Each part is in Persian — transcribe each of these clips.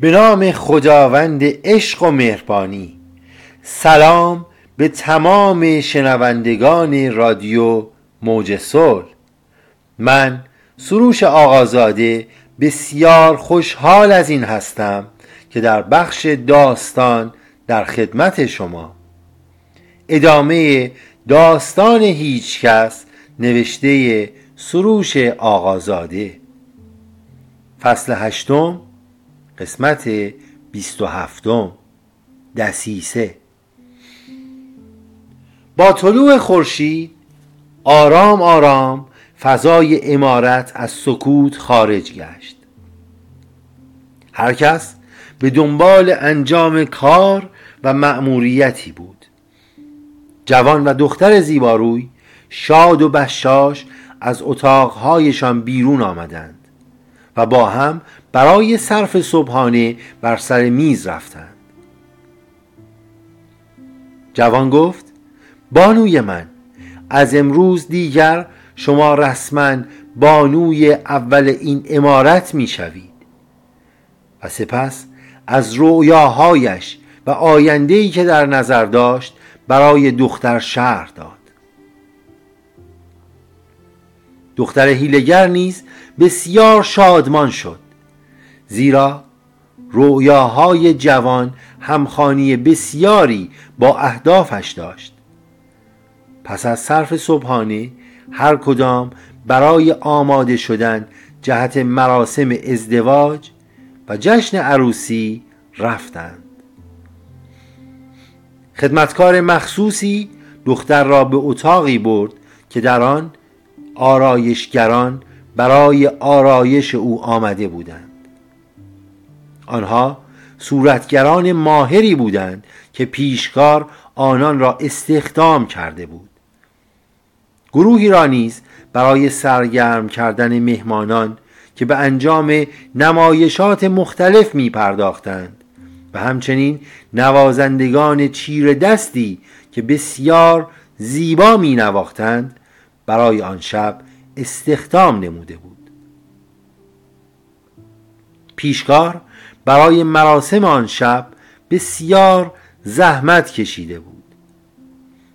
به نام خداوند عشق و مهربانی. سلام به تمام شنوندگان رادیو موج صلح. من سروش آقازاده بسیار خوشحال از این هستم که در بخش داستان در خدمت شما. ادامه داستان هیچکس نوشته سروش آقازاده. فصل هشتم قسمت بیست و هفتم دسیسه. با طلوع خورشید آرام آرام فضای امارت از سکوت خارج گشت. هر کس به دنبال انجام کار و مأموریتی بود. جوان و دختر زیباروی شاد و بشاش از اتاقهایشان بیرون آمدند و با هم برای صرف صبحانه بر سر میز رفتند. جوان گفت بانوی من از امروز دیگر شما رسما بانوی اول این امارت می شوید و سپس از رویاهایش و آیندهی که در نظر داشت برای دختر شهر داد. دختر هیلگر نیز بسیار شادمان شد. زیرا رویاهای جوان همخانی بسیاری با اهدافش داشت. پس از صرف صبحانه هر کدام برای آماده شدن جهت مراسم ازدواج و جشن عروسی رفتند. خدمتکار مخصوصی دختر را به اتاقی برد که در آن آرایشگران برای آرایش او آمده بودند. آنها صورتگران ماهری بودند که پیشکار آنان را استخدام کرده بود. گروهی را نیز برای سرگرم کردن مهمانان که به انجام نمایشات مختلف می پرداختند و همچنین نوازندگان چیر دستی که بسیار زیبا می نواختند برای آن شب استخدام نموده بود. پیشکار برای مراسم آن شب بسیار زحمت کشیده بود.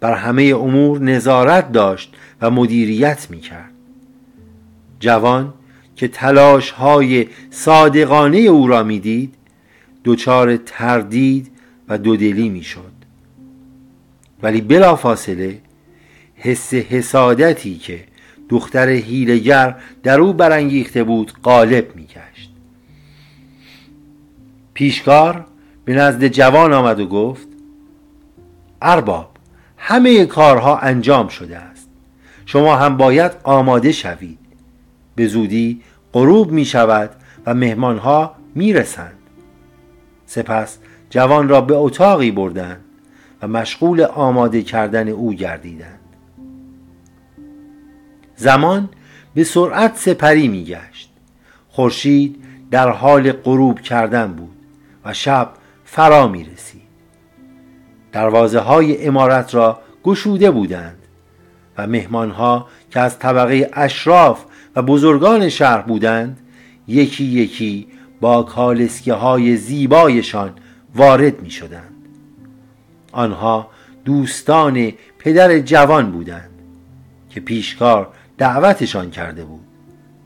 بر همه امور نظارت داشت و مدیریت می کرد جوان که تلاش های صادقانه او را می‌دید دچار تردید و دودلی می شد ولی بلافاصله حس حسادتی که دختر هیلگر در او برانگیخته بود غالب میگشت. پیشکار به نزد جوان آمد و گفت ارباب همه کارها انجام شده است. شما هم باید آماده شوید. به زودی غروب می شود و مهمانها می رسند سپس جوان را به اتاقی بردند و مشغول آماده کردن او گردیدند. زمان به سرعت سپری می گشت خورشید در حال غروب کردن بود و شب فرا می رسید دروازه های امارت را گشوده بودند و مهمانها که از طبقه اشراف و بزرگان شهر بودند یکی یکی با کالسکه های زیبایشان وارد می شدند آنها دوستان پدر جوان بودند که پیشکار دعوتشان کرده بود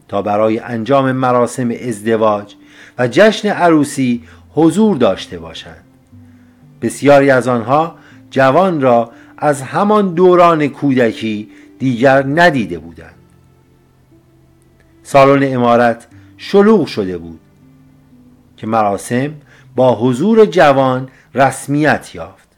تا برای انجام مراسم ازدواج و جشن عروسی حضور داشته باشند. بسیاری از آنها جوان را از همان دوران کودکی دیگر ندیده بودند. سالن امارت شلوغ شده بود که مراسم با حضور جوان رسمیت یافت.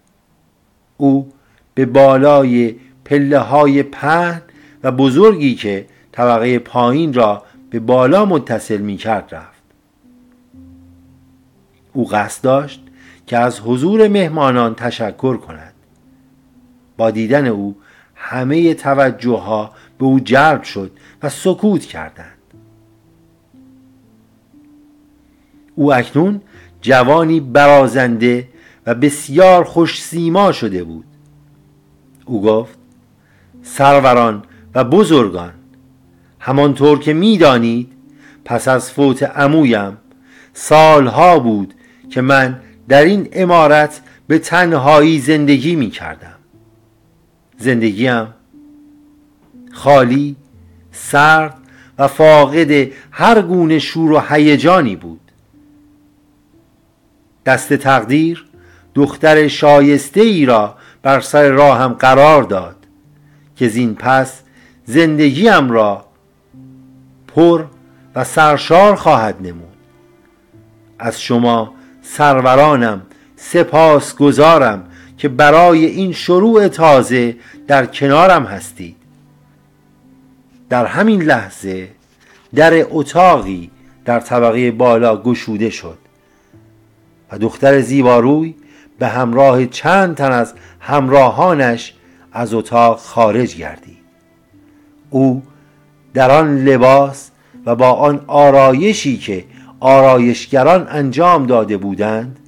او به بالای پله های پهن و بزرگی که طبقه پایین را به بالا متصل می کرد رفت. او قصد داشت که از حضور مهمانان تشکر کند. با دیدن او همه توجه ها به او جلب شد و سکوت کردند. او اکنون جوانی برازنده و بسیار خوش سیما شده بود. او گفت سروران و بزرگان همانطور که می‌دانید پس از فوت عمویم سالها بود که من در این امارت به تنهایی زندگی می کردم زندگیم خالی سرد و فاقد هر گونه شور و هیجانی بود. دست تقدیر دختر شایسته ای را بر سر راهم قرار داد که زین پس زندگیم را پر و سرشار خواهد نمود. از شما سرورانم سپاس گذارم که برای این شروع تازه در کنارم هستید. در همین لحظه در اتاقی در طبقه بالا گشوده شد و دختر زیباروی به همراه چند تن از همراهانش از اتاق خارج گردید. او در آن لباس و با آن آرایشی که آرایشگران انجام داده بودند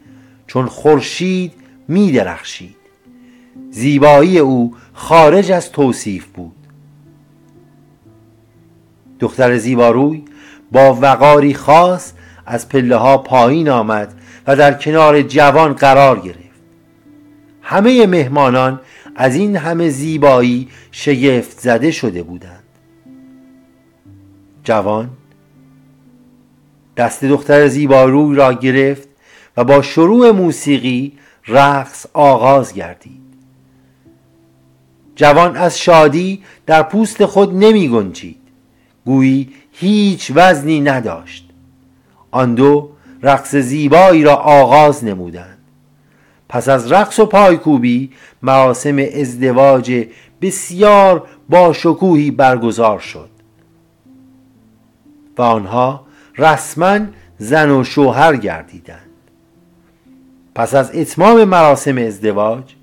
چون خورشید می درخشید. زیبایی او خارج از توصیف بود. دختر زیباروی با وقاری خاص از پله ها پایین آمد و در کنار جوان قرار گرفت. همه مهمانان از این همه زیبایی شگفت زده شده بودند. جوان دست دختر زیباروی را گرفت و با شروع موسیقی رقص آغاز گردید. جوان از شادی در پوست خود نمی گنجید. گویی هیچ وزنی نداشت. آن دو رقص زیبایی را آغاز نمودند. پس از رقص و پایکوبی مراسم ازدواج بسیار با شکوهی برگزار شد. و آنها رسما زن و شوهر گردیدند. پس از اتمام مراسم ازدواج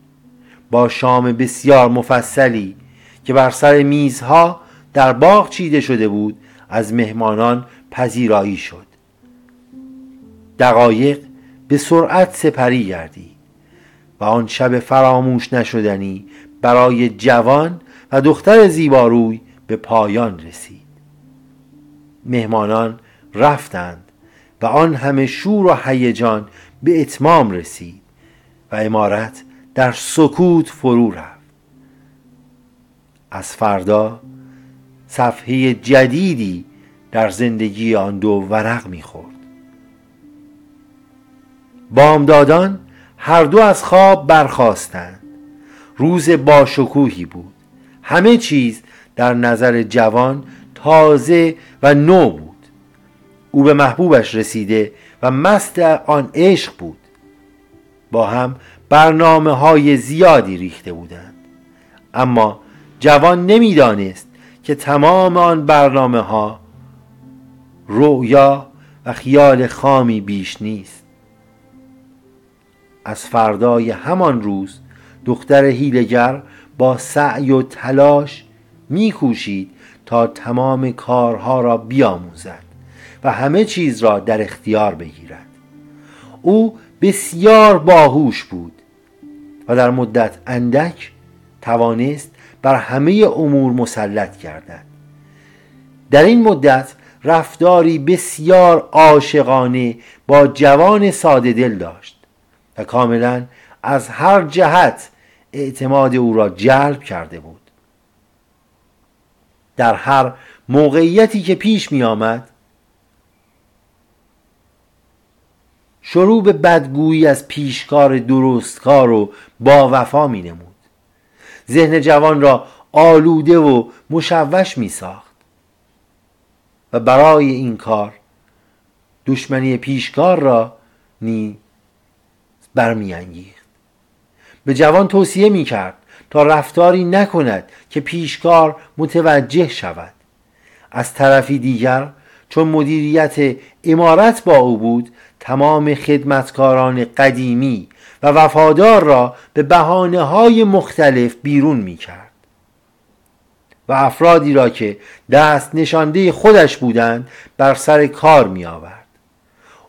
با شام بسیار مفصلی که بر سر میزها در باغ چیده شده بود از مهمانان پذیرایی شد. دقایق به سرعت سپری گردید. و آن شب فراموش نشدنی برای جوان و دختر زیباروی به پایان رسید. مهمانان رفتند و آن همه شور و هیجان به اتمام رسید و امارت در سکوت فرو رفت. از فردا صفحه جدیدی در زندگی آن دو ورق می‌خورد. بامدادان هر دو از خواب برخواستند روز باشکوهی بود. همه چیز در نظر جوان تازه و نو بود. او به محبوبش رسیده و مست آن عشق بود. با هم برنامه های زیادی ریخته بودند. اما جوان نمی‌دانست که تمام آن برنامه ها رویا و خیال خامی بیش نیست. از فردای همان روز دختر هیلگر با سعی و تلاش میکوشید تا تمام کارها را بیاموزد و همه چیز را در اختیار بگیرد. او بسیار باهوش بود و در مدت اندک توانست بر همه امور مسلط گردد. در این مدت رفتاری بسیار عاشقانه با جوان ساده دل داشت. و کاملا از هر جهت اعتماد او را جلب کرده بود. در هر موقعیتی که پیش می آمد شروع به بدگویی از پیشکار درستکار و با وفا می نمود ذهن جوان را آلوده و مشوش می ساخت و برای این کار دشمنی پیشکار را نیز برمیانگیخت به جوان توصیه می کرد تا رفتاری نکند که پیشکار متوجه شود. از طرفی دیگر چون مدیریت امارت با او بود تمام خدمتکاران قدیمی و وفادار را به بحانه های مختلف بیرون می کرد و افرادی را که دست نشانده خودش بودند بر سر کار می آورد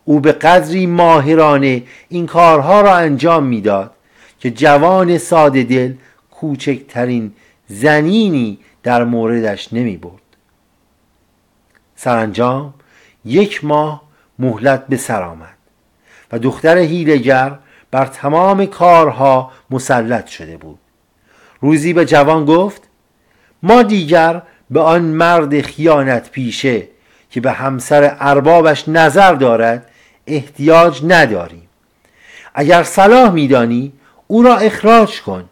او به قدری ماهرانه این کارها را انجام می‌داد که جوان ساده دل کوچکترین زنینی در موردش نمی برد سرانجام یک ماه مهلت به سر آمد و دختر هیلگر بر تمام کارها مسلط شده بود. روزی به جوان گفت ما دیگر به آن مرد خیانت پیشه که به همسر اربابش نظر دارد احتیاج نداریم اگر صلاح میدانی او را اخراج کن.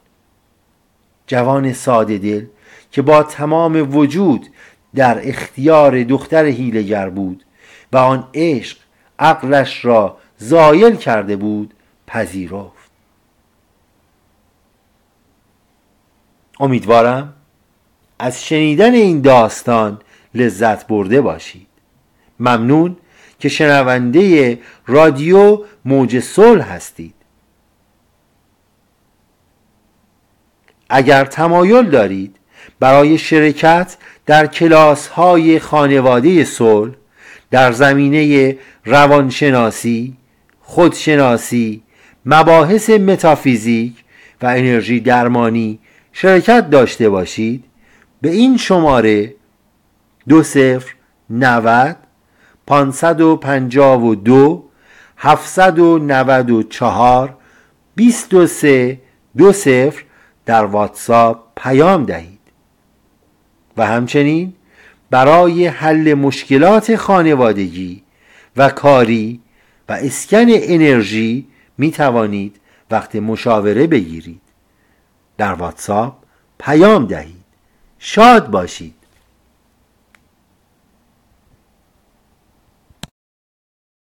جوان ساده دل که با تمام وجود در اختیار دختر هیلگر بود و آن عشق عقلش را زایل کرده بود پذیرفت. امیدوارم از شنیدن این داستان لذت برده باشید. ممنون که شنونده رادیو موج صلح هستید. اگر تمایل دارید برای شرکت در کلاس های خانواده صلح در زمینه روانشناسی، خودشناسی، مباحث متافیزیک و انرژی درمانی شرکت داشته باشید به این شماره دو صفر نود پانصد و پنجاه و دو هفتصد و نود و چهار بیست و سه دو صفر در واتساپ پیام دهید. و همچنین برای حل مشکلات خانوادگی و کاری و اسکن انرژی می توانید وقت مشاوره بگیرید. در واتساپ پیام دهید. شاد باشید.